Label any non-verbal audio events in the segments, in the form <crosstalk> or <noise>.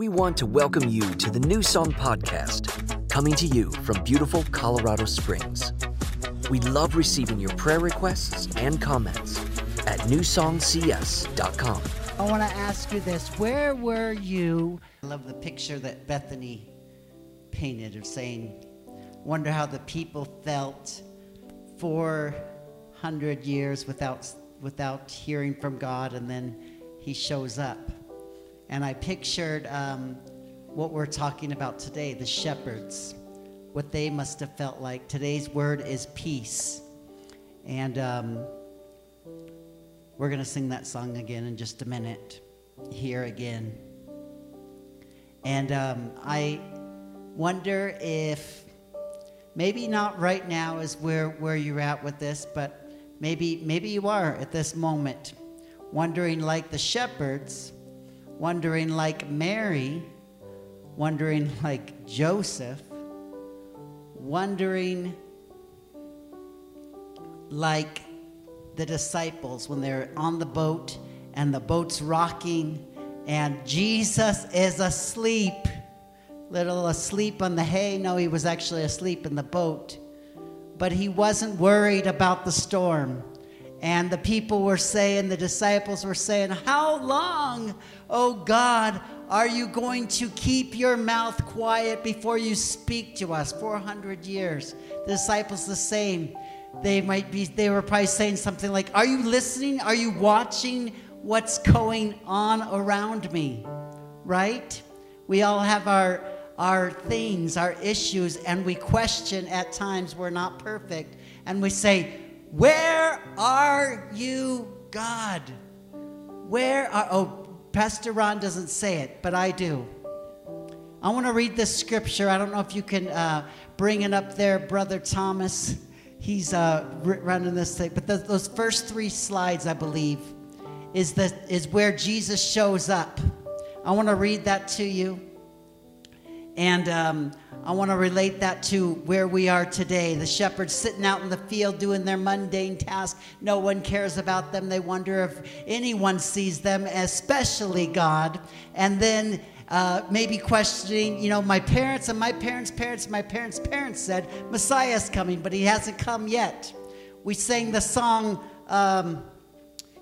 we want to welcome you to the New Song Podcast, coming to you from beautiful Colorado Springs. We love receiving your prayer requests and comments at newsongcs.com. I want to ask you this Where were you? I love the picture that Bethany painted of saying, Wonder how the people felt 400 years without, without hearing from God, and then He shows up. And I pictured um, what we're talking about today the shepherds, what they must have felt like. Today's word is peace. And um, we're going to sing that song again in just a minute. Here again. And um, I wonder if maybe not right now is where, where you're at with this, but maybe, maybe you are at this moment, wondering like the shepherds, wondering like Mary, wondering like Joseph, wondering like the disciples when they're on the boat and the boat's rocking and Jesus is asleep. Little asleep on the hay. No, he was actually asleep in the boat. But he wasn't worried about the storm. And the people were saying, the disciples were saying, How long, oh God, are you going to keep your mouth quiet before you speak to us? 400 years. The disciples the same. They might be they were probably saying something like are you listening? Are you watching what's going on around me? Right? We all have our our things our issues and we question at times we're not perfect. And we say where are you god where are oh pastor ron doesn't say it but i do i want to read this scripture i don't know if you can uh, bring it up there brother thomas he's uh, running this thing. But the, those first three slides, I believe, is, the, is where Jesus shows up. I want to read that to you. And um, I want to relate that to where we are today. The shepherds sitting out in the field doing their mundane task. No one cares about them. They wonder if anyone sees them, especially God. And then uh, maybe questioning, you know, my parents and my parents' parents, my parents' parents said Messiah's coming, but he hasn't come yet. We sang the song, um,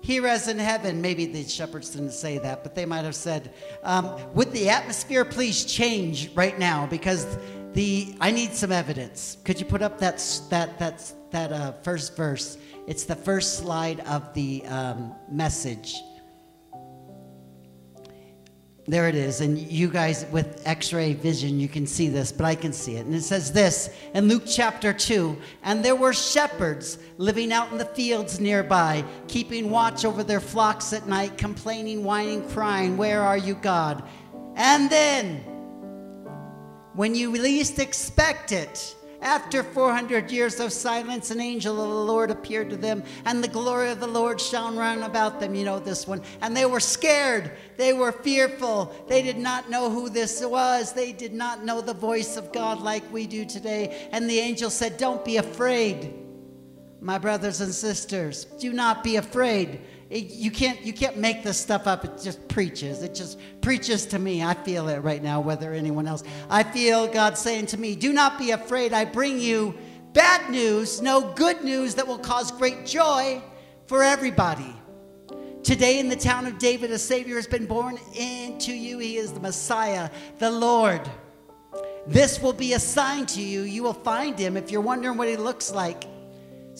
Here as in heaven. Maybe the shepherds didn't say that, but they might have said, um, Would the atmosphere please change right now? Because the I need some evidence. Could you put up that, that, that, that uh, first verse? It's the first slide of the um, message. There it is. And you guys with x ray vision, you can see this, but I can see it. And it says this in Luke chapter 2 And there were shepherds living out in the fields nearby, keeping watch over their flocks at night, complaining, whining, crying, Where are you, God? And then, when you least expect it, after 400 years of silence, an angel of the Lord appeared to them, and the glory of the Lord shone round about them. You know this one. And they were scared. They were fearful. They did not know who this was. They did not know the voice of God like we do today. And the angel said, Don't be afraid, my brothers and sisters. Do not be afraid. It, you can't you can't make this stuff up. It just preaches. It just preaches to me. I feel it right now whether anyone else. I feel god saying to me do not be afraid. I bring you bad news no good news that will cause great joy for everybody. Today in the town of david a savior has been born into you. He is the messiah the lord. This will be a sign to you. You will find him if you're wondering what he looks like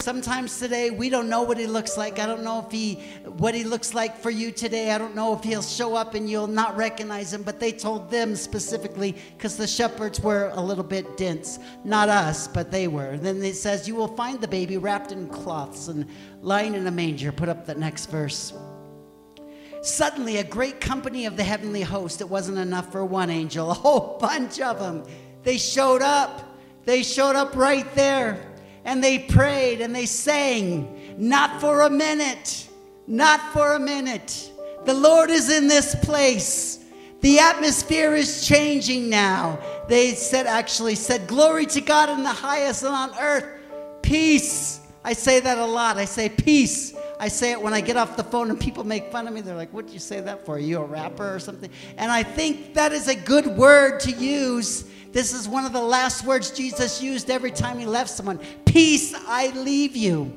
Sometimes today we don't know what he looks like. I don't know if he what he looks like for you today. I don't know if he'll show up and you'll not recognize him, but they told them specifically cuz the shepherds were a little bit dense. Not us, but they were. Then it says you will find the baby wrapped in cloths and lying in a manger. Put up the next verse. Suddenly a great company of the heavenly host. It wasn't enough for one angel, a whole bunch of them. They showed up. They showed up right there and they prayed and they sang, not for a minute, not for a minute. The Lord is in this place. The atmosphere is changing now. They said, actually said, Glory to God in the highest and on earth, peace. I say that a lot. I say peace I say it when I get off the phone and people make fun of me. They're like, What did you say that for? Are you a rapper or something? And I think that is a good word to use. This is one of the last words Jesus used every time he left someone Peace I leave you.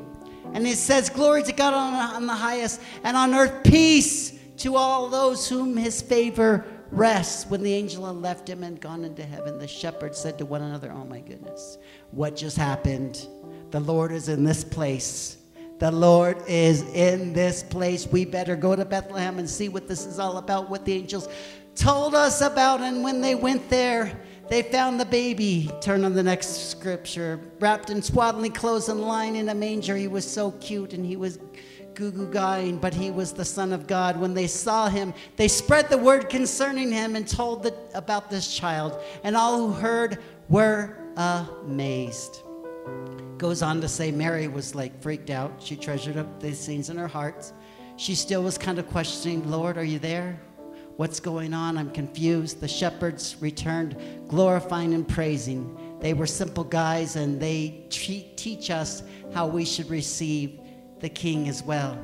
And it says, Glory to God on, on the highest, and on earth peace to all those whom his favor rests. When the angel had left him and gone into heaven, the shepherds said to one another, Oh my goodness, what just happened? The Lord is in this place. The Lord is in this place. We better go to Bethlehem and see what this is all about, what the angels told us about. And when they went there, they found the baby. Turn on the next scripture. Wrapped in swaddling clothes and lying in a manger. He was so cute and he was goo goo guying, but he was the Son of God. When they saw him, they spread the word concerning him and told the, about this child. And all who heard were amazed goes on to say Mary was like freaked out. She treasured up these things in her heart. She still was kind of questioning, Lord, are you there? What's going on? I'm confused. The shepherds returned, glorifying and praising. They were simple guys and they teach us how we should receive the King as well.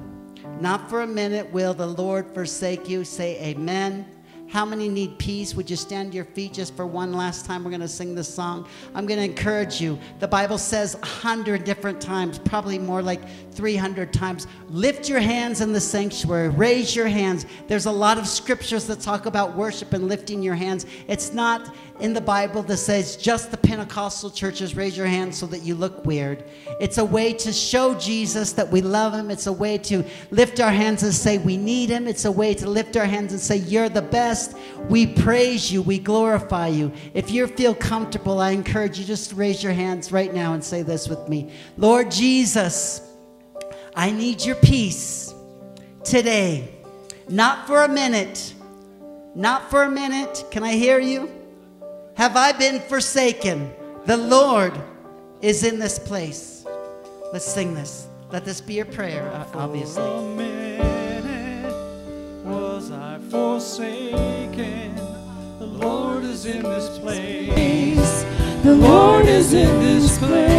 Not for a minute will the Lord forsake you. Say amen. How many need peace? Would you stand to your feet just for one last time? We're going to sing this song. I'm going to encourage you. The Bible says a hundred different times, probably more like 300 times. Lift your hands in the sanctuary. Raise your hands. There's a lot of scriptures that talk about worship and lifting your hands. It's not in the Bible that says just the Pentecostal churches raise your hands so that you look weird. It's a way to show Jesus that we love him. It's a way to lift our hands and say we need him. It's a way to lift our hands and say you're the best. We praise you. We glorify you. If you feel comfortable, I encourage you just raise your hands right now and say this with me. Lord Jesus, I need your peace today. Not for a minute. Not for a minute. Can I hear you? Have I been forsaken? The Lord is in this place. Let's sing this. Let this be your prayer, uh, obviously. For a minute was I forsaken. The Lord is in this place. The Lord is in this place.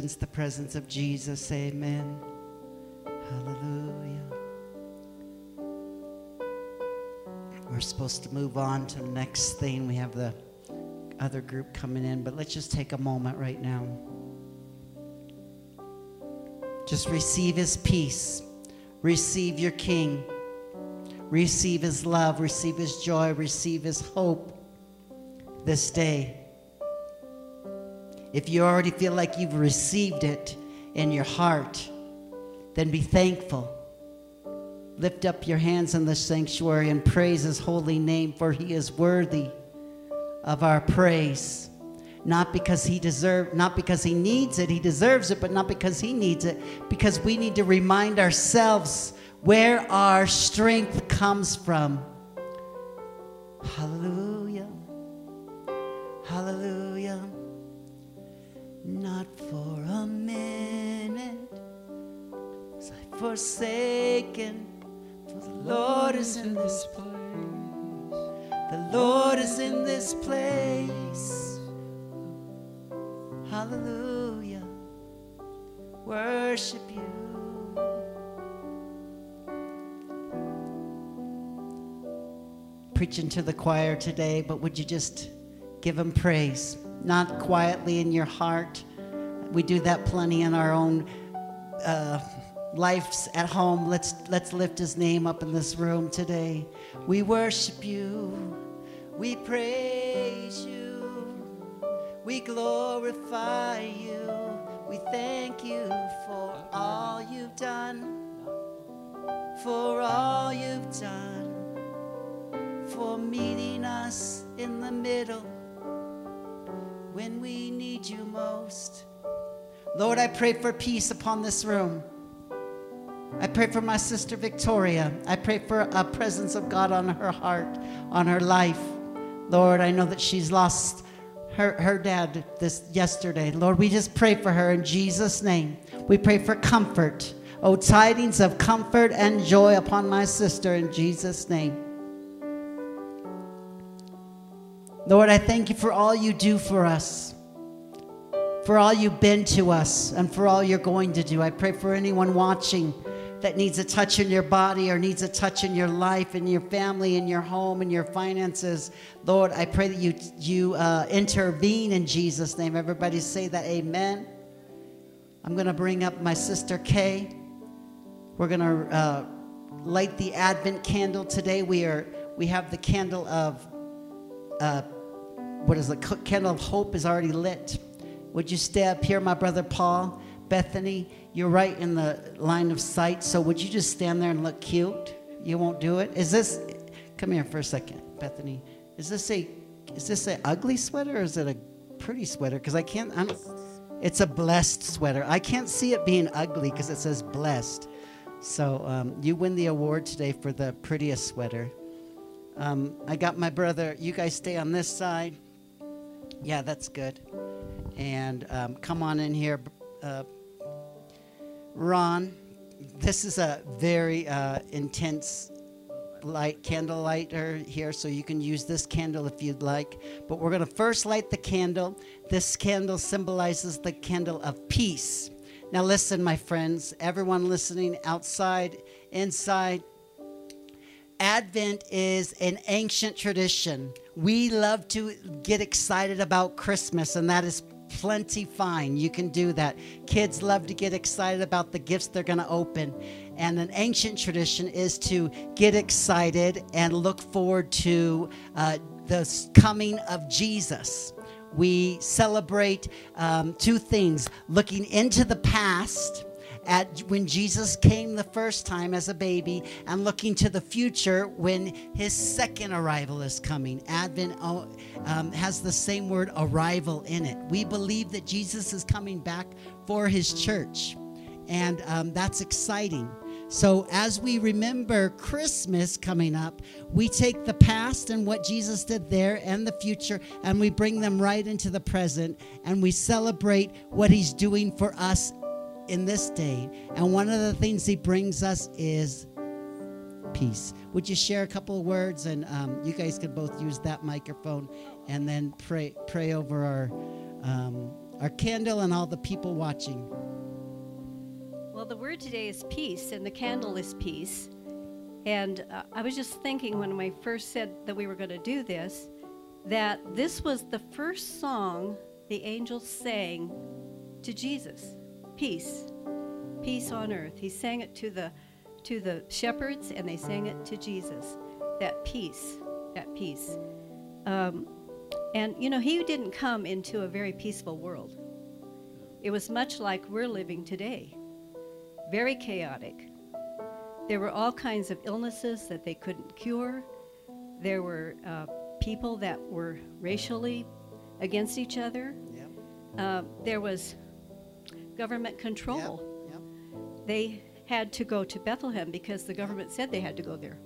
sense the presence of Jesus? Amen. Hallelujah. We're supposed to move on to the next thing. We have the other group coming in, but let's just take a moment right now. Just receive his peace, receive your king, receive his love, receive his joy, receive his hope this day. If you already feel like you've received it in your heart, then be thankful Lift up your hands in the sanctuary and praise his holy name, for he is worthy of our praise. Not because he deserve, not because he needs it, he deserves it, but not because he needs it, because we need to remind ourselves where our strength comes from. Hallelujah. Hallelujah. Not for a minute was I forsaken for the Lord is in this place. The Lord is in this place. Hallelujah. Worship you. Preaching to the choir today, but would you just give him praise? Not quietly in your heart. We do that plenty in our own. Uh, life's at home, let's, let's lift his name up in this room today. We worship you. We praise you. We glorify you. We thank you for all you've done. For all you've done. for meeting us in the middle when we need you most. Lord, I pray for peace upon this room. I pray for my sister Victoria. I pray for a presence of God on her heart, on her life. Lord, I know that she's lost her, her dad this yesterday. Lord, we just pray for her in Jesus' name. We pray for comfort. Oh, tidings of comfort and joy upon my sister in Jesus' name. Lord, I thank you for all you do for us, for all you've been to us, and for all you're going to do. I pray for anyone watching that needs a touch in your body or needs a touch in your life, in your family, in your home, in your finances. Lord, I pray that you, you uh, intervene in Jesus' name. Everybody say that, Amen. I'm going to bring up my sister Kay. We're going to uh, light the Advent candle today. We are we have the candle of uh, what is the candle of hope is already lit. Would you stay up here, my brother Paul? Bethany, you're right in the line of sight. So would you just stand there and look cute? You won't do it. Is this? Come here for a second, Bethany. Is this a? Is this a ugly sweater or is it a pretty sweater? Because I can't. I'm, it's a blessed sweater. I can't see it being ugly because it says blessed. So um, you win the award today for the prettiest sweater. Um, I got my brother. You guys stay on this side. Yeah, that's good. And um, come on in here, uh, Ron, this is a very uh, intense light candle lighter here, so you can use this candle if you'd like. But we're going to first light the candle. This candle symbolizes the candle of peace. Now, listen, my friends, everyone listening outside, inside. Advent is an ancient tradition. We love to get excited about Christmas, and that is plenty fine. You can do that. Kids love to get excited about the gifts they're going to open. And an ancient tradition is to get excited and look forward to uh, the coming of Jesus. We celebrate um, two things looking into the past at when Jesus came the first time as a baby and looking to the future when his second arrival is coming. Advent oh, um, has the same word arrival in it. We believe that Jesus is coming back for his church, and um, that's exciting. So, as we remember Christmas coming up, we take the past and what Jesus did there and the future, and we bring them right into the present, and we celebrate what He's doing for us in this day. And one of the things He brings us is peace. Would you share a couple of words, and um, you guys could both use that microphone, and then pray pray over our um, our candle and all the people watching. Well, the word today is peace, and the candle is peace. And uh, I was just thinking when I first said that we were going to do this, that this was the first song the angels sang to Jesus peace, peace on earth. He sang it to the to the shepherds, and they sang it to Jesus. That peace, that peace. Um, and you know, he didn't come into a very peaceful world. It was much like we're living today, very chaotic. There were all kinds of illnesses that they couldn't cure. There were uh, people that were racially against each other. Yep. Uh, there was government control. Yep. Yep. They had to go to Bethlehem because the government said they had to go there.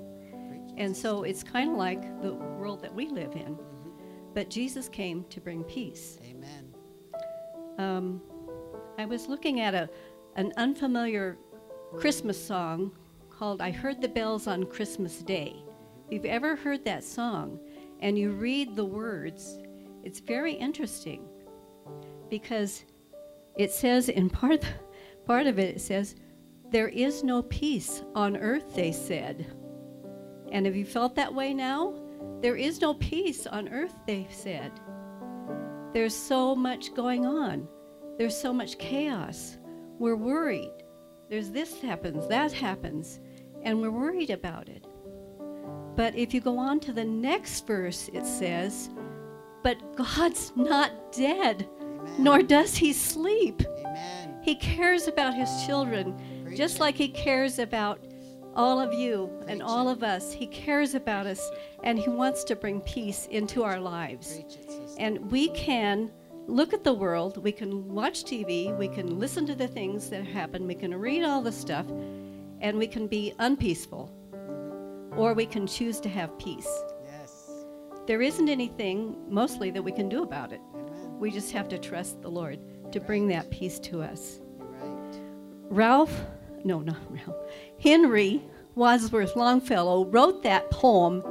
And so it's kind of like the world that we live in. Mm-hmm. But Jesus came to bring peace. Amen. Um, I was looking at a, an unfamiliar Christmas song called I Heard the Bells on Christmas Day. If you've ever heard that song and you read the words, it's very interesting because it says in part part of it, it says, There is no peace on earth, they said. And have you felt that way now? There is no peace on earth, they said. There's so much going on. There's so much chaos. We're worried. There's this happens, that happens, and we're worried about it. But if you go on to the next verse, it says, But God's not dead, Amen. nor does he sleep. Amen. He cares about his children Preach just it. like he cares about all of you and all of us. He cares about us and He wants to bring peace into our lives. It. And we can look at the world, we can watch TV, we can listen to the things that happen, we can read all the stuff, and we can be unpeaceful. Or we can choose to have peace. Yes. There isn't anything, mostly, that we can do about it. We just have to trust the Lord to bring that peace to us. Right. Ralph, no, not <laughs> Ralph, Henry Wadsworth Longfellow wrote that poem,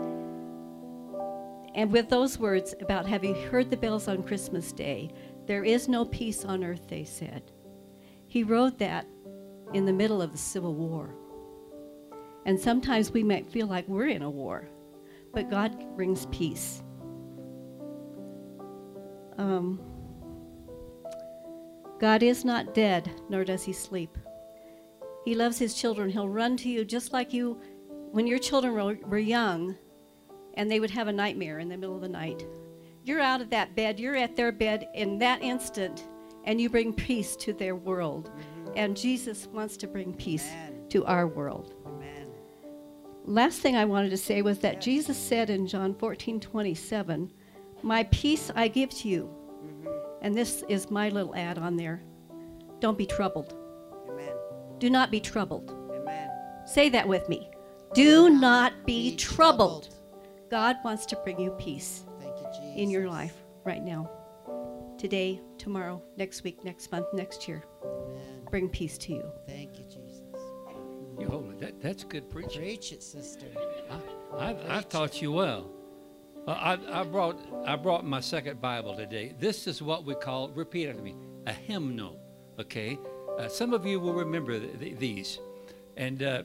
and with those words about have you heard the bells on Christmas Day? There is no peace on earth, they said. He wrote that in the middle of the Civil War. And sometimes we might feel like we're in a war, but God brings peace. Um, God is not dead, nor does he sleep. He loves his children. He'll run to you just like you when your children were, were young and they would have a nightmare in the middle of the night. You're out of that bed, you're at their bed in that instant, and you bring peace to their world. And Jesus wants to bring peace Amen. to our world. Amen. Last thing I wanted to say was that Jesus said in John 14 27, My peace I give to you. Mm-hmm. And this is my little ad on there. Don't be troubled. Amen. Do not be troubled. Amen. Say that with me. Do not be troubled. God wants to bring you peace Thank you, Jesus. in your life right now. Today, tomorrow, next week, next month, next year. Amen. Bring peace to you. Thank you, Jesus. You hold it. That, that's good preaching. Preach it, sister. I, I've, I've taught you well. I, I brought I brought my second Bible today. This is what we call repeat after me a hymnal. Okay, uh, some of you will remember th- th- these. And uh,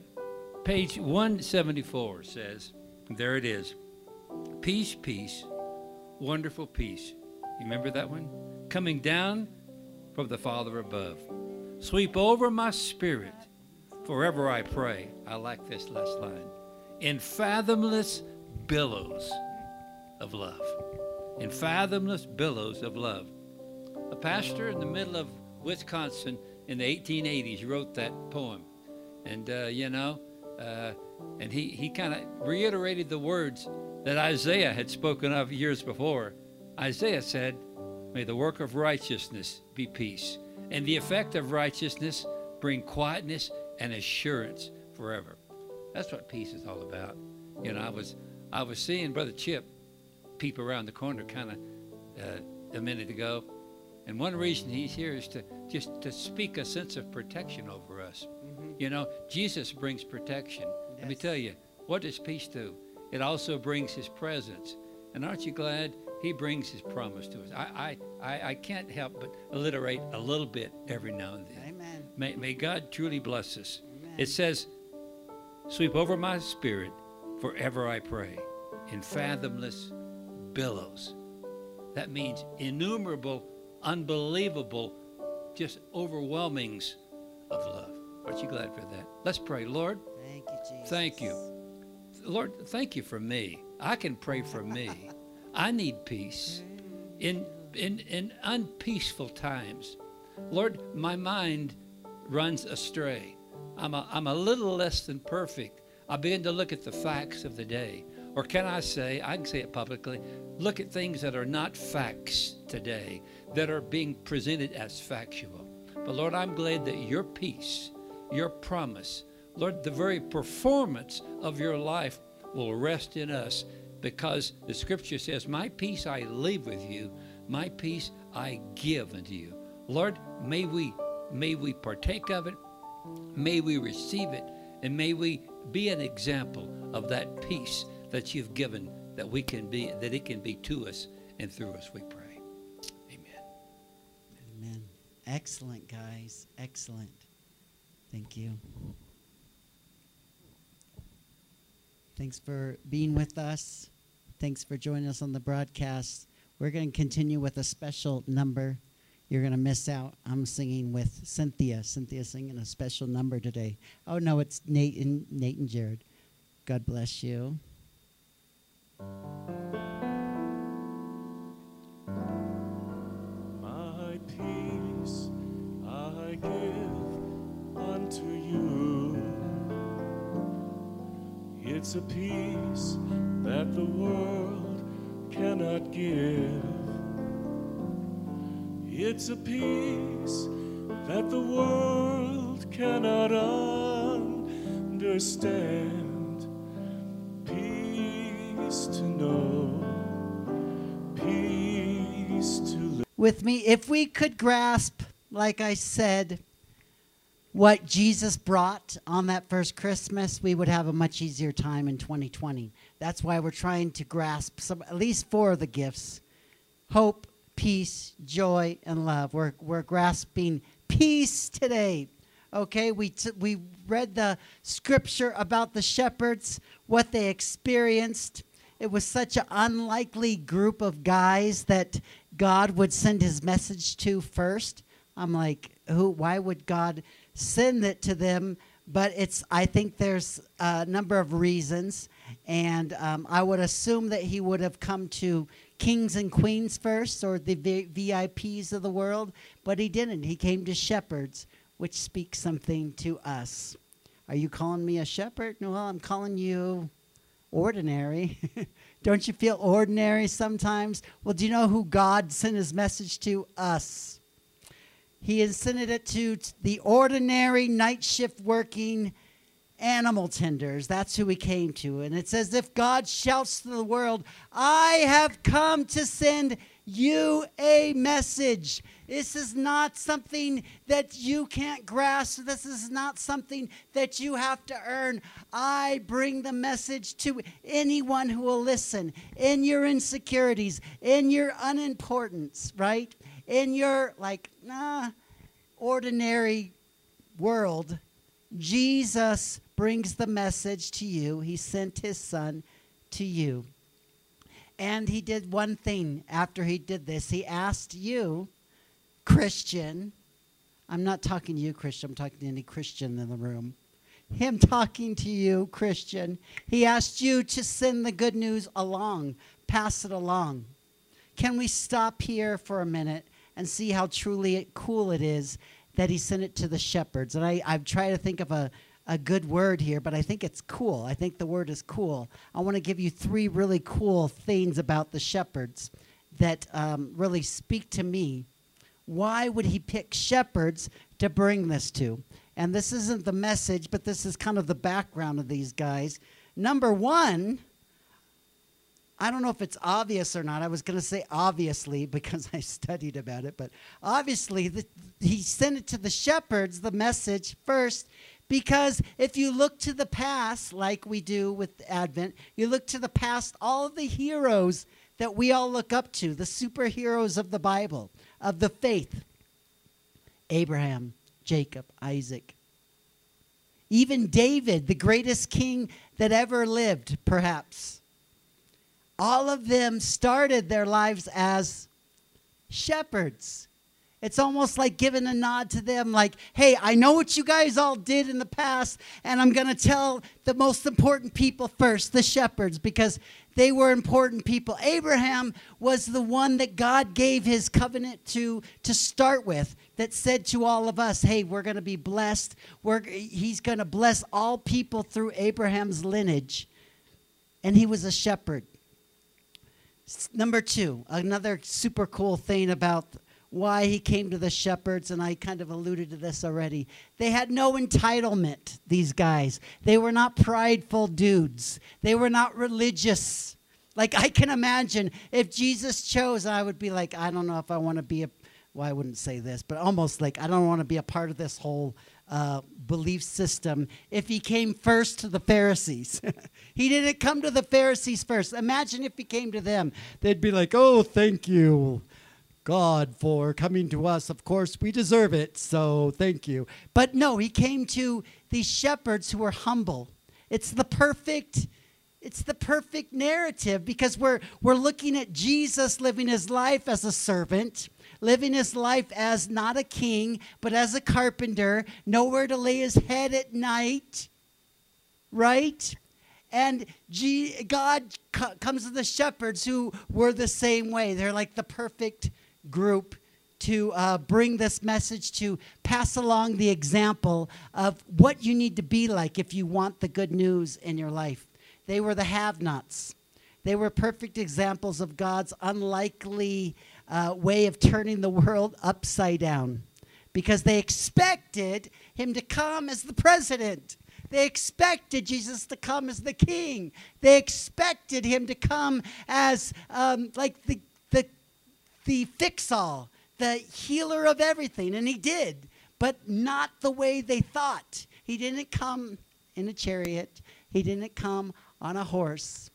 page 174 says, there it is, peace, peace, wonderful peace. You remember that one? Coming down from the Father above. Sweep over my spirit, forever I pray. I like this last line. In fathomless billows of love. In fathomless billows of love. A pastor in the middle of Wisconsin in the 1880s wrote that poem. And, uh, you know, uh, and he, he kind of reiterated the words that Isaiah had spoken of years before. Isaiah said, May the work of righteousness be peace, and the effect of righteousness bring quietness and assurance forever. That's what peace is all about. You know, I was I was seeing Brother Chip peep around the corner kind of uh, a minute ago, and one reason he's here is to just to speak a sense of protection over us. You know, Jesus brings protection. Let me tell you, what does peace do? It also brings His presence, and aren't you glad He brings His promise to us? I I I, I can't help but alliterate a little bit every now and then. Amen. May, may God truly bless us. Amen. It says, Sweep over my spirit, forever I pray, in fathomless billows. That means innumerable, unbelievable, just overwhelmings of love. Aren't you glad for that? Let's pray. Lord, Thank you, Jesus. Thank you. Lord, thank you for me. I can pray for me. <laughs> I need peace in in in unpeaceful times. Lord, my mind runs astray. I'm a, I'm a little less than perfect. I begin to look at the facts of the day. Or can I say, I can say it publicly, look at things that are not facts today, that are being presented as factual. But Lord, I'm glad that your peace, your promise, Lord, the very performance of your life will rest in us because the scripture says, My peace I leave with you, my peace I give unto you. Lord, may we may we partake of it, may we receive it, and may we be an example of that peace that you've given that we can be that it can be to us and through us, we pray. Amen. Amen. Excellent, guys. Excellent. Thank you. Thanks for being with us. Thanks for joining us on the broadcast. We're going to continue with a special number. You're going to miss out. I'm singing with Cynthia. Cynthia's singing a special number today. Oh, no, it's Nate and, Nate and Jared. God bless you. It's a peace that the world cannot give. It's a peace that the world cannot understand. With me. If we could grasp, like I said, what Jesus brought on that first Christmas, we would have a much easier time in 2020. That's why we're trying to grasp some, at least four of the gifts hope, peace, joy, and love. We're, we're grasping peace today. Okay, we, we read the scripture about the shepherds, what they experienced. It was such an unlikely group of guys that God would send his message to first. I'm like, who? Why would God send it to them? But it's. I think there's a number of reasons, and um, I would assume that he would have come to kings and queens first, or the v- VIPs of the world. But he didn't. He came to shepherds, which speaks something to us. Are you calling me a shepherd? Well, I'm calling you ordinary. <laughs> Don't you feel ordinary sometimes? Well, do you know who God sent his message to? Us. He has sent it to the ordinary night shift working animal tenders. That's who he came to. And it's as if God shouts to the world, I have come to send you a message. This is not something that you can't grasp. This is not something that you have to earn. I bring the message to anyone who will listen in your insecurities, in your unimportance, right? In your, like, nah, ordinary world. Jesus brings the message to you. He sent his son to you. And he did one thing after he did this. He asked you, Christian, I'm not talking to you, Christian, I'm talking to any Christian in the room. Him talking to you, Christian. He asked you to send the good news along, pass it along. Can we stop here for a minute and see how truly cool it is that he sent it to the shepherds? And I, I've tried to think of a, a good word here, but I think it's cool. I think the word is cool. I want to give you three really cool things about the shepherds that um, really speak to me. Why would he pick shepherds to bring this to? And this isn't the message, but this is kind of the background of these guys. Number one, I don't know if it's obvious or not. I was going to say obviously <laughs> because I studied about it, but obviously the, he sent it to the shepherds, the message first, because if you look to the past, like we do with Advent, you look to the past, all the heroes that we all look up to, the superheroes of the Bible, of the faith Abraham, Jacob, Isaac. Even David, the greatest king that ever lived, perhaps. All of them started their lives as shepherds. It's almost like giving a nod to them, like, hey, I know what you guys all did in the past, and I'm going to tell the most important people first, the shepherds, because they were important people. Abraham was the one that God gave his covenant to to start with, that said to all of us, hey, we're going to be blessed. We're, he's going to bless all people through Abraham's lineage. And he was a shepherd. Number two, another super cool thing about why he came to the shepherds, and I kind of alluded to this already. They had no entitlement, these guys. They were not prideful dudes, they were not religious. Like, I can imagine if Jesus chose, I would be like, I don't know if I want to be a, well, I wouldn't say this, but almost like, I don't want to be a part of this whole uh, belief system if he came first to the Pharisees. <laughs> he didn't come to the Pharisees first. Imagine if he came to them. They'd be like, oh, thank you. God for coming to us. Of course, we deserve it, so thank you. But no, he came to these shepherds who were humble. It's the perfect it's the perfect narrative because we're we're looking at Jesus living his life as a servant, living his life as not a king, but as a carpenter, nowhere to lay his head at night. Right? And God co- comes to the shepherds who were the same way. They're like the perfect group to uh, bring this message to pass along the example of what you need to be like if you want the good news in your life. they were the have nots. They were perfect examples of God's unlikely uh, way of turning the world upside down because they expected him to come as the president. They expected Jesus to come as the king. They expected him to come as um, like the, the, fix all, the healer of everything. And he did, but not the way they thought. He didn't come in a chariot, he didn't come on a horse.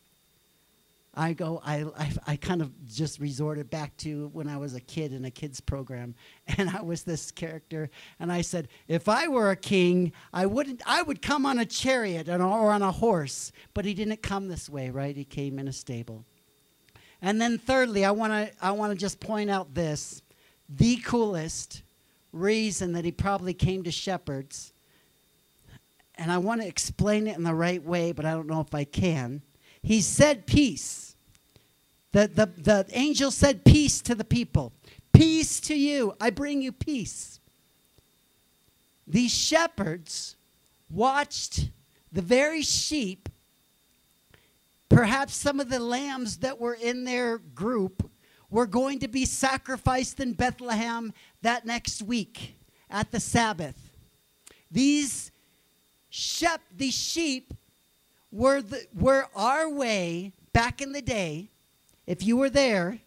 I go, I, I, I, kind of just resorted back to when I was a kid in a kids program, <laughs> and I was this character, and I said, if I were a king, I wouldn't, I would come on a chariot or on a horse, but he didn't come this way, right? He came in a stable. And then thirdly, I want to, I want to just point out this, the coolest reason that he probably came to shepherds, and I want to explain it in the right way, but I don't know if I can. He said peace. The, the, the angel said peace to the people. Peace to you. I bring you peace. These shepherds watched the very sheep, perhaps some of the lambs that were in their group, were going to be sacrificed in Bethlehem that next week at the Sabbath. These, shep, these sheep were, the, were our way back in the day if you were there,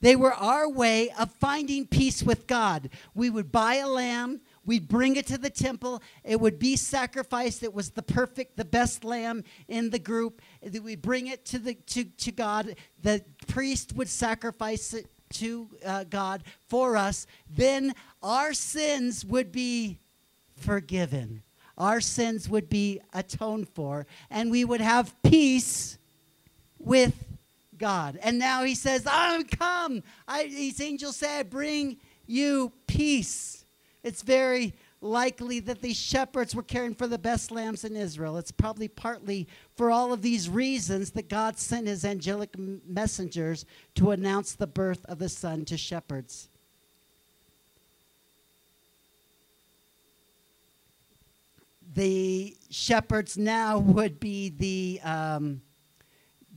they were our way of finding peace with God. We would buy a lamb, we'd bring it to the temple, it would be sacrificed. It was the perfect, the best lamb in the group. We bring it to the to, to God. The priest would sacrifice it to uh, God for us. Then our sins would be forgiven. Our sins would be atoned for, and we would have peace with God. And now he says, I'm come. I, these angels say, I bring you peace. It's very likely that these shepherds were caring for the best lambs in Israel. It's probably partly for all of these reasons that God sent his angelic messengers to announce the birth of the Son to shepherds. The shepherds now would be the. Um,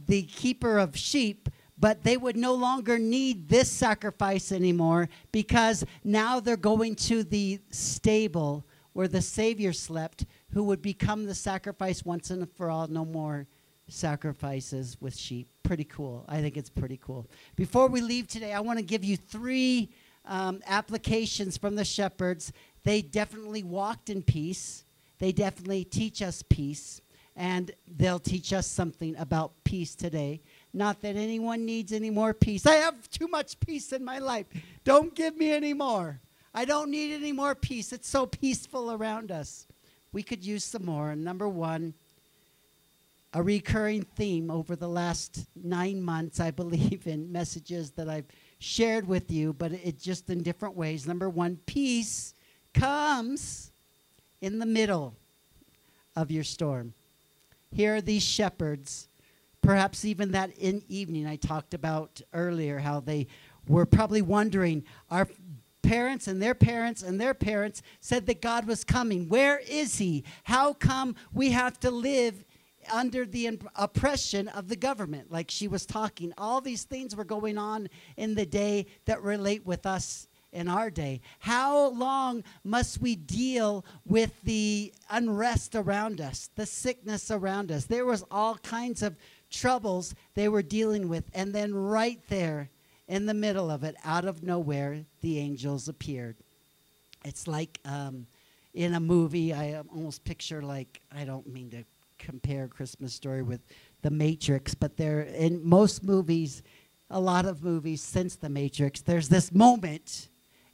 the keeper of sheep, but they would no longer need this sacrifice anymore because now they're going to the stable where the Savior slept, who would become the sacrifice once and for all, no more sacrifices with sheep. Pretty cool. I think it's pretty cool. Before we leave today, I want to give you three um, applications from the shepherds. They definitely walked in peace, they definitely teach us peace and they'll teach us something about peace today. Not that anyone needs any more peace. I have too much peace in my life. Don't give me any more. I don't need any more peace. It's so peaceful around us. We could use some more. And number one, a recurring theme over the last nine months, I believe, in <laughs> messages that I've shared with you, but it just in different ways. Number one, peace comes in the middle of your storm. Here are these shepherds. Perhaps even that in evening I talked about earlier, how they were probably wondering, our parents and their parents and their parents said that God was coming. Where is he? How come we have to live under the oppression of the government? Like she was talking, all these things were going on in the day that relate with us in our day. How long must we deal with the unrest around us, the sickness around us? There was all kinds of troubles they were dealing with. And then right there in the middle of it, out of nowhere, the angels appeared. It's like um, in a movie, I almost picture like, I don't mean to compare Christmas Story with The Matrix, but there in most movies, a lot of movies since The Matrix, there's this moment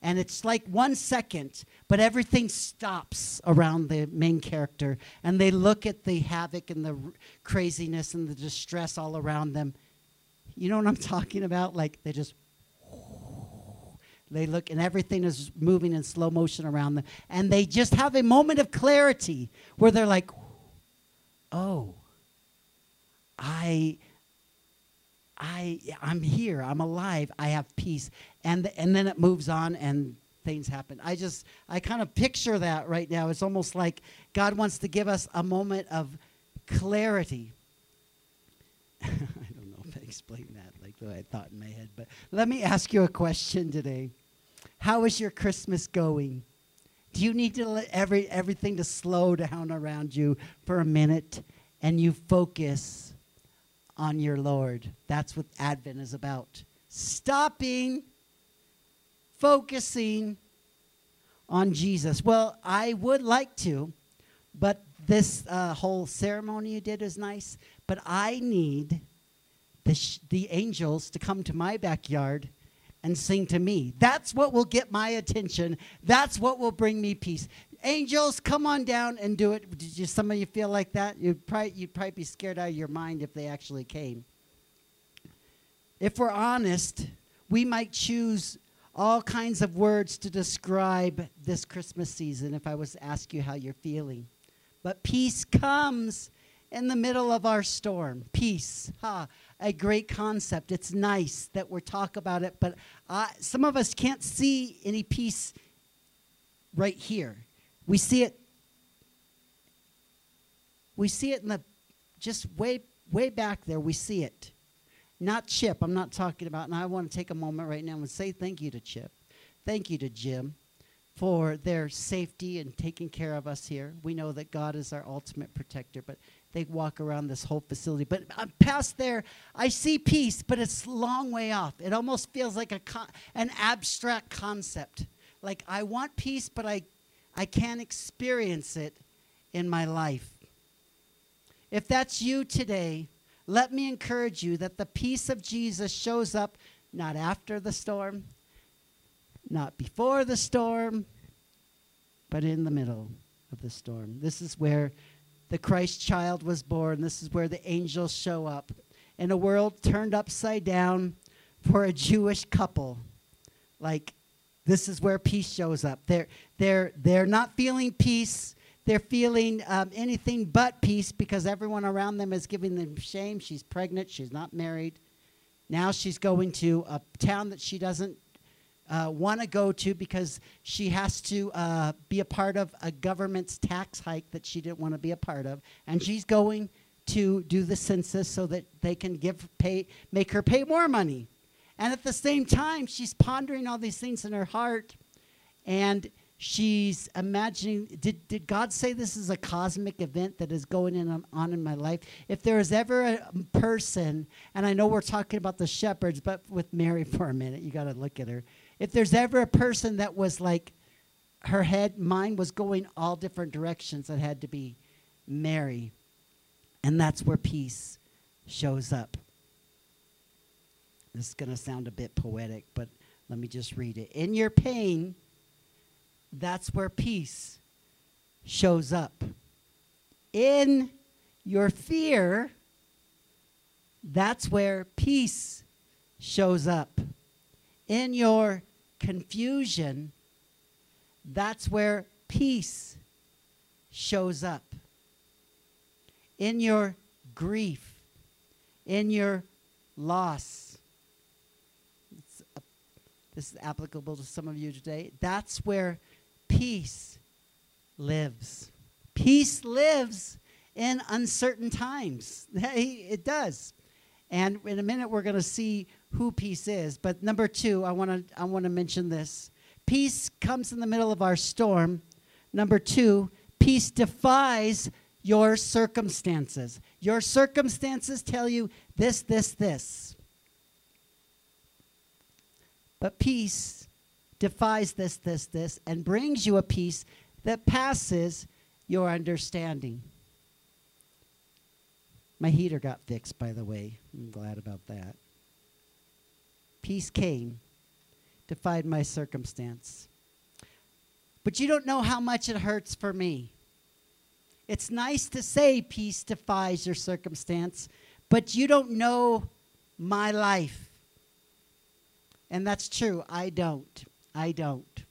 and it's like one second, but everything stops around the main character, and they look at the havoc and the craziness and the distress all around them. You know what I'm talking about? Like they just. They look, and everything is moving in slow motion around them. And they just have a moment of clarity where they're like, oh, I I, I'm here, I'm alive, I have peace. And, and then it moves on and things happen. I just, I kind of picture that right now. It's almost like God wants to give us a moment of clarity <laughs> I don't know if I explained that like the way I thought in my head, but let me ask you a question today. How is your Christmas going? Do you need to let every everything to slow down around you for a minute and you focus on your Lord? That's what Advent is about. Stopping, focusing on Jesus. Well, I would like to, but this uh, whole ceremony you did is nice, but I need the, the angels to come to my backyard and sing to me. That's what will get my attention. That's what will bring me peace. Angels, come on down and do it. Did you, some of you feel like that? You'd probably, you'd probably be scared out of your mind if they actually came. If we're honest, we might choose all kinds of words to describe this Christmas season if I was to ask you how you're feeling. But peace comes in the middle of our storm. Peace. Ha, a great concept. It's nice that we're talk about it, but uh, some of us can't see any peace right here. We see it. We see it in the just way way back there. We see it. Not Chip. I'm not talking about. And I want to take a moment right now and say thank you to Chip. Thank you to Jim for their safety and taking care of us here. We know that God is our ultimate protector, but they walk around this whole facility. But I'm past there, I see peace, but it's a long way off. It almost feels like a con- an abstract concept. Like I want peace, but I, I can't experience it in my life. If that's you today, let me encourage you that the peace of Jesus shows up not after the storm, not before the storm, but in the middle of the storm. This is where the Christ child was born. This is where the angels show up. In a world turned upside down for a Jewish couple, like this is where peace shows up. They're, they're, they're not feeling peace. They're feeling um, anything but peace because everyone around them is giving them shame. She's pregnant. She's not married. Now she's going to a town that she doesn't uh, want to go to because she has to uh, be a part of a government's tax hike that she didn't want to be a part of, and she's going to do the census so that they can give pay make her pay more money, and at the same time she's pondering all these things in her heart, and she's imagining did, did god say this is a cosmic event that is going in, on in my life if there is ever a person and i know we're talking about the shepherds but with mary <laughs> for a minute you got to look at her if there's ever a person that was like her head, mind was going all different directions, it had to be Mary. And that's where peace shows up. This is going to sound a bit poetic, but let me just read it. In your pain, that's where peace shows up. In your fear, that's where peace shows up in your confusion, that's where peace shows up. In your grief, in your loss. This is applicable to some of you today. That's where peace lives. Peace lives in uncertain times. <laughs> It does. And in a minute, we're going to see who peace is. But number two, I want to I want to mention this. Peace comes in the middle of our storm. Number two, peace defies your circumstances. Your circumstances tell you this, this, this. But peace defies this, this, this, and brings you a peace that passes your understanding. My heater got fixed, by the way. I'm glad about that. Peace came, defied my circumstance. But you don't know how much it hurts for me. It's nice to say peace defies your circumstance, but you don't know my life. And that's true. I don't. I don't.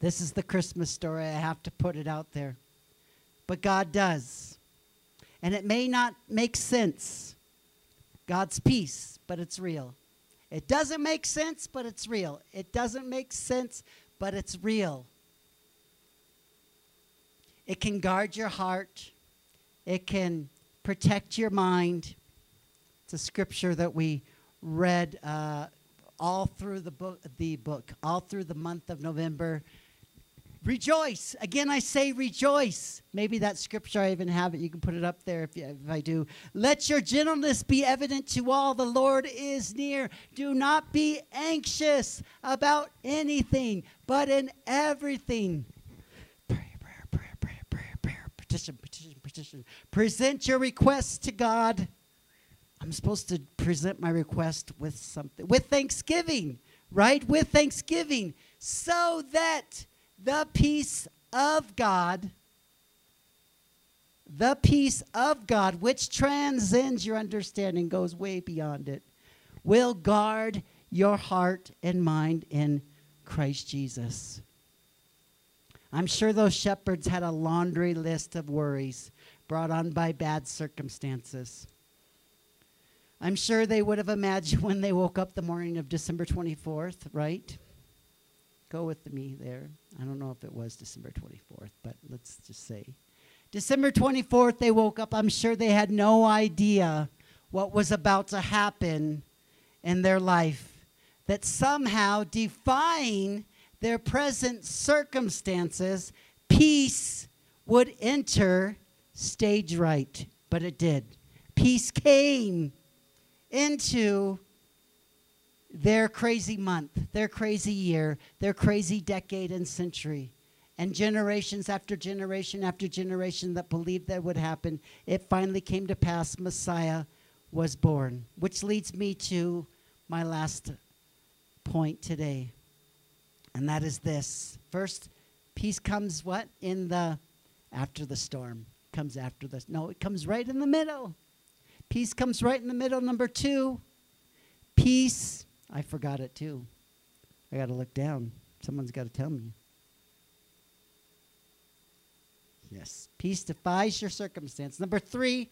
This is the Christmas story. I have to put it out there. But God does. And it may not make sense. God's peace, but it's real. It doesn't make sense, but it's real. It doesn't make sense, but it's real. It can guard your heart, it can protect your mind, It's a scripture that we read uh, all through the book, the book, all through the month of November. Rejoice. Again, I say rejoice. Maybe that scripture, I even have it. You can put it up there if, you, if I do. Let your gentleness be evident to all. The Lord is near. Do not be anxious about anything, but in everything. Prayer, prayer, prayer, prayer, prayer, prayer. Petition, petition, petition. Present your requests to God. I'm supposed to present my request with something, with thanksgiving, right? With thanksgiving, so that the peace of God, the peace of God, which transcends your understanding, goes way beyond it, will guard your heart and mind in Christ Jesus. I'm sure those shepherds had a laundry list of worries brought on by bad circumstances. I'm sure they would have imagined when they woke up the morning of December 24th, right? Go with me there. I don't know if it was December 24th, but let's just say. December 24th, they woke up. I'm sure they had no idea what was about to happen in their life. That somehow, defying their present circumstances, peace would enter stage right. But it did. Peace came into their crazy month, their crazy year, their crazy decade and century. And generations after generation after generation that believed that would happen, it finally came to pass. Messiah was born. Which leads me to my last point today. And that is this. First, peace comes what? In the after the storm. Comes after the no, it comes right in the middle. Peace comes right in the middle. Number two, peace I forgot it too. I got to look down. Someone's got to tell me. Yes. Peace defies your circumstance. Number three,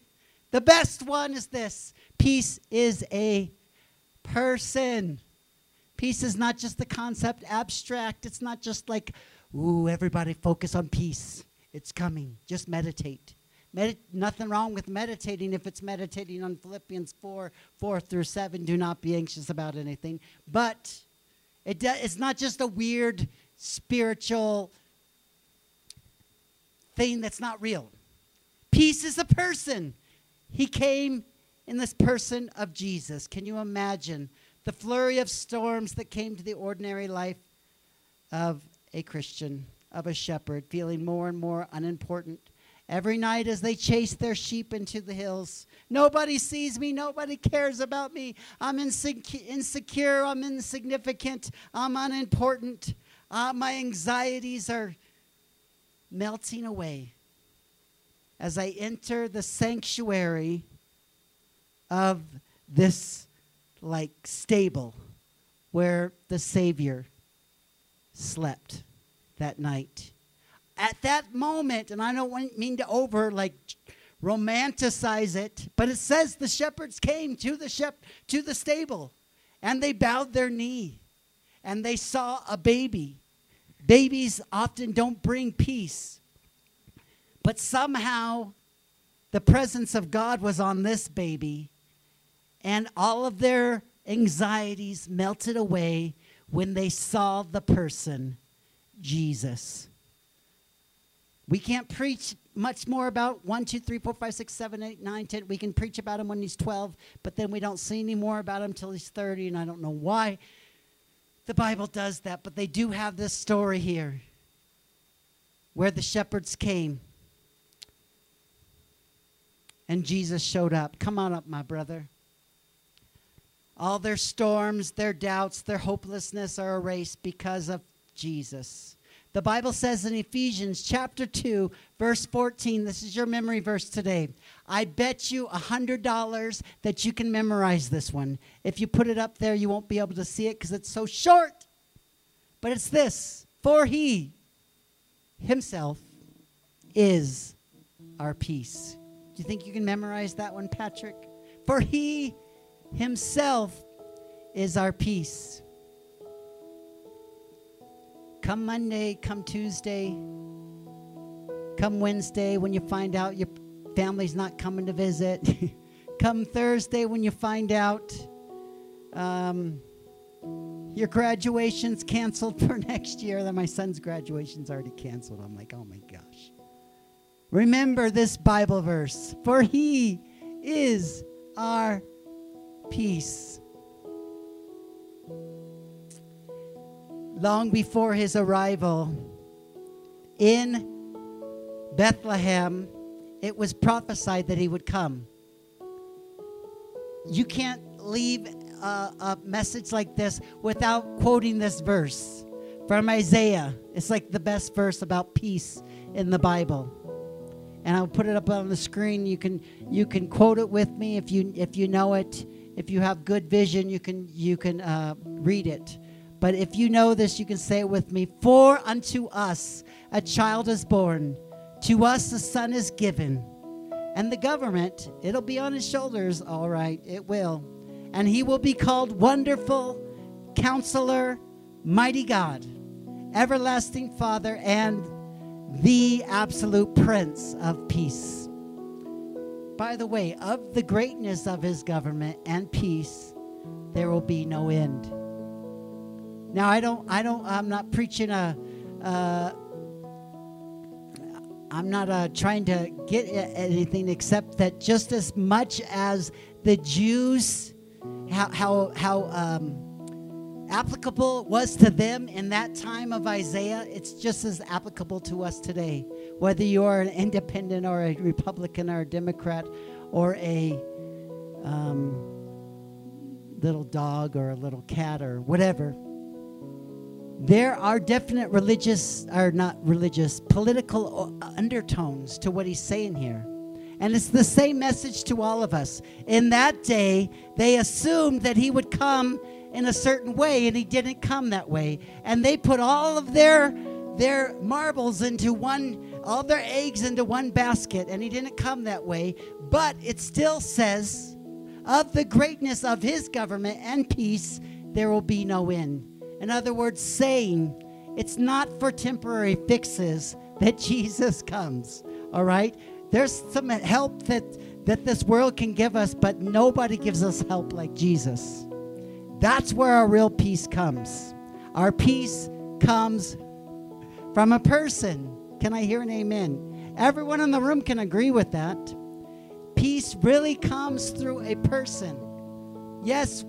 the best one is this peace is a person. Peace is not just the concept abstract. It's not just like, ooh, everybody focus on peace. It's coming. Just meditate. Medi- nothing wrong with meditating if it's meditating on Philippians 4 4 through 7. Do not be anxious about anything. But it it's not just a weird spiritual thing that's not real. Peace is a person. He came in this person of Jesus. Can you imagine the flurry of storms that came to the ordinary life of a Christian, of a shepherd, feeling more and more unimportant? Every night as they chase their sheep into the hills. Nobody sees me. Nobody cares about me. I'm insecure. I'm insignificant. I'm unimportant. Uh, my anxieties are melting away as I enter the sanctuary of this like stable where the Savior slept that night at that moment, and I don't mean to over like romanticize it, but it says the shepherds came to the shep- to the stable and they bowed their knee and they saw a baby. Babies often don't bring peace. But somehow the presence of God was on this baby and all of their anxieties melted away when they saw the person, Jesus. We can't preach much more about 1, 2, 3, 4, 5, 6, 7, 8, 9, 10. We can preach about him when he's 12, but then we don't see any more about him until he's 30, and I don't know why the Bible does that, but they do have this story here where the shepherds came and Jesus showed up. Come on up, my brother. All their storms, their doubts, their hopelessness are erased because of Jesus. The Bible says in Ephesians chapter 2, verse 14, this is your memory verse today. I bet you a $100 that you can memorize this one. If you put it up there, you won't be able to see it because it's so short. But it's this For he himself is our peace. Do you think you can memorize that one, Patrick? For he himself is our peace. Come Monday, come Tuesday, come Wednesday when you find out your family's not coming to visit. <laughs> come Thursday when you find out um, your graduation's canceled <laughs> for next year. That my son's graduation's already canceled. I'm like, oh my gosh. Remember this Bible verse, for he is our peace. Long before his arrival in Bethlehem, it was prophesied that he would come. You can't leave a, a, message like this without quoting this verse from Isaiah. It's like the best verse about peace in the Bible. And I'll put it up on the screen. You can you can quote it with me if you if you know it. If you have good vision, you can you can uh, read it. But if you know this, you can say it with me. For unto us a child is born, to us a son is given, and the government it'll be on his shoulders. All right, it will and he will be called Wonderful Counselor, Mighty God, Everlasting Father, and the absolute Prince of Peace. By the way, of the greatness of his government and peace, there will be no end. Now, I don't, I don't, I'm not preaching a, uh, I'm not uh, trying to get anything except that just as much as the Jews how, how, how um, applicable it was to them in that time of Isaiah, it's just as applicable to us today. Whether you're an independent or a Republican or a Democrat or a um, little dog or a little cat or whatever. There are definite religious, or not religious, political uh, undertones to what he's saying here. And it's the same message to all of us. In that day, they assumed that he would come in a certain way, and he didn't come that way. And they put all of their their marbles into one, all their eggs into one basket, and he didn't come that way. But it still says, of the greatness of his government and peace, there will be no end. In other words, saying it's not for temporary fixes that <laughs> Jesus comes. All right? There's some help that, that this world can give us, but nobody gives us help like Jesus. That's where our real peace comes. Our peace comes from a person. Can I hear an amen? Everyone in the room can agree with that. Peace really comes through a person. Yes,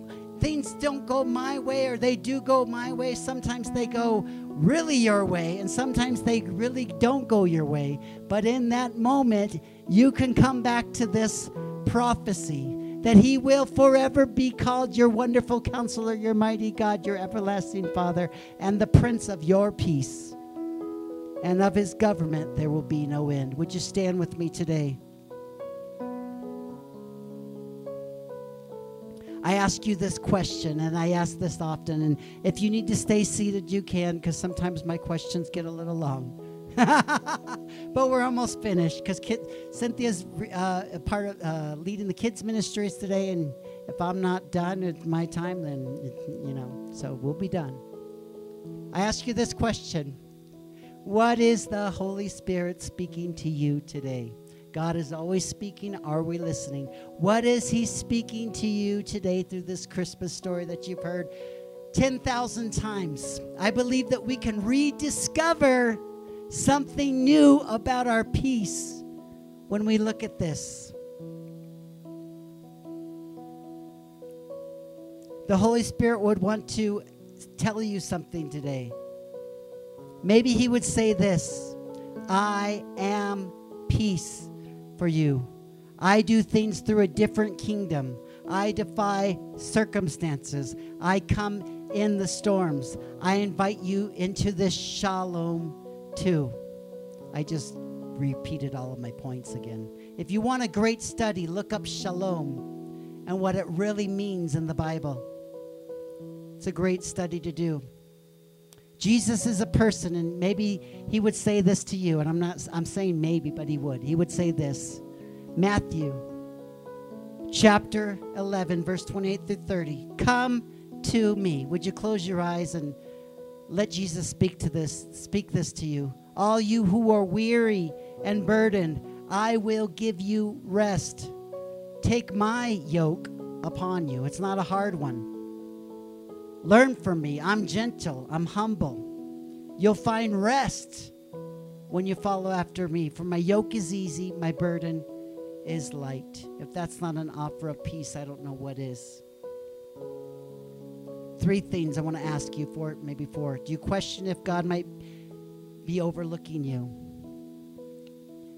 things don't go my way or they do go my way. Sometimes they go really your way, and sometimes they really don't go your way. But in that moment, you can come back to this prophecy that he will forever be called your wonderful counselor, your mighty God, your everlasting Father, and the Prince of your peace. And of his government there will be no end. Would you stand with me today? I ask you this question, and I ask this often. And if you need to stay seated, you can, because sometimes my questions get a little long. <laughs> but we're almost finished because Cynthia's uh, part of uh, leading the kids' ministries today, and if I'm not done at my time, then it, you know, so we'll be done. I ask you this question: What is the Holy Spirit speaking to you today? God is always speaking. Are we listening? What is He speaking to you today through this Christmas story that you've heard 10,000 times? I believe that we can rediscover something new about our peace when we look at this. The Holy Spirit would want to tell you something today. Maybe He would say this I am peace for you. I do things through a different kingdom. I defy circumstances. I come in the storms. I invite you into this shalom too. I just repeated all of my points again. If you want a great study, look up shalom and what it really means in the Bible. It's a great study to do. Jesus is a person, and maybe he would say this to you, and I'm not I'm saying maybe, but he would. He would say this. Matthew chapter 11, verse 28 through 30. Come to me. Would you close your eyes and let Jesus speak to this, speak this to you? All you who are weary and burdened, I will give you rest. Take my yoke upon you. It's not a hard one. Learn from me. I'm gentle, I'm humble. You'll find rest when you follow after me. For my yoke is easy, my burden is light. If that's not an offer of peace, I don't know what is. Three things I want to ask you for, maybe four. Do you question if God might be overlooking you?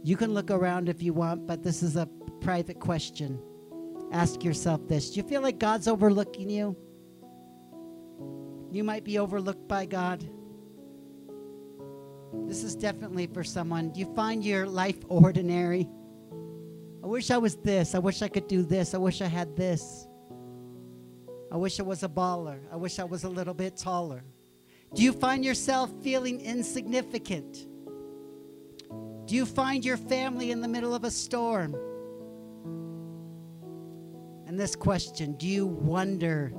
You can look around if you want, but this is a private question. Ask yourself this Do you feel like God's overlooking you? You might be overlooked by God. This is definitely for someone. Do you find your life ordinary? I wish I was this. I wish I could do this. I wish I had this. I wish I was a baller. I wish I was a little bit taller. Do you find yourself feeling insignificant? Do you find your family in the middle of a storm? And this question do you wonder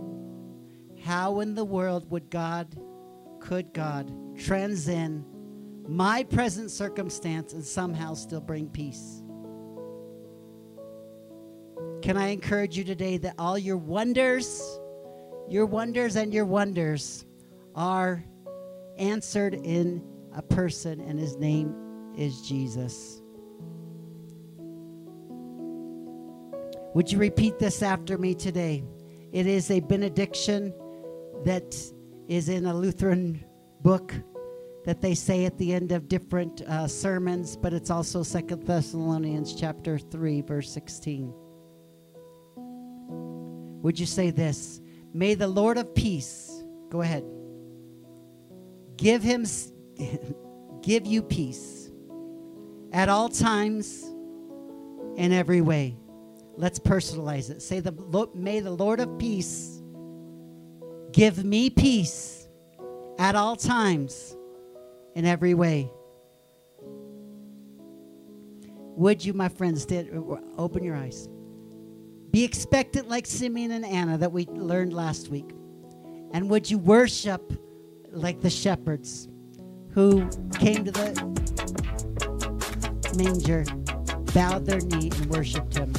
how in the world would God, could God transcend my present circumstance and somehow still bring peace? Can I encourage you today that all your wonders, your wonders and your wonders are answered in a person, and his name is Jesus. Would you repeat this after me today? It is a benediction that is in a Lutheran book that they say at the end of different uh, sermons, but it's also Second Thessalonians chapter 3, verse 16. Would you say this? May the Lord of peace, go ahead, give him <laughs> give you peace at all times in every way. Let's personalize it. Say the may the Lord of peace give me peace at all times in every way. Would you, my friends, open your eyes? Be expectant like Simeon and Anna that we learned last week. And would you worship like the shepherds who came to the manger, bowed their knee, and worshiped him?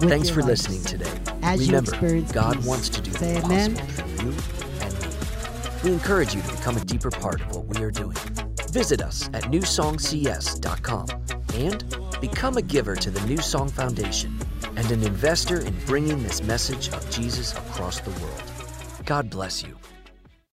Thanks for lives. listening today. As Remember, God peace. wants to do Say the amen. possible you and me. We encourage you to become a deeper part of what we are doing. Visit us at newsongcs.com and become a giver to the New Song Foundation and an investor in bringing this message of Jesus across the world. God bless you.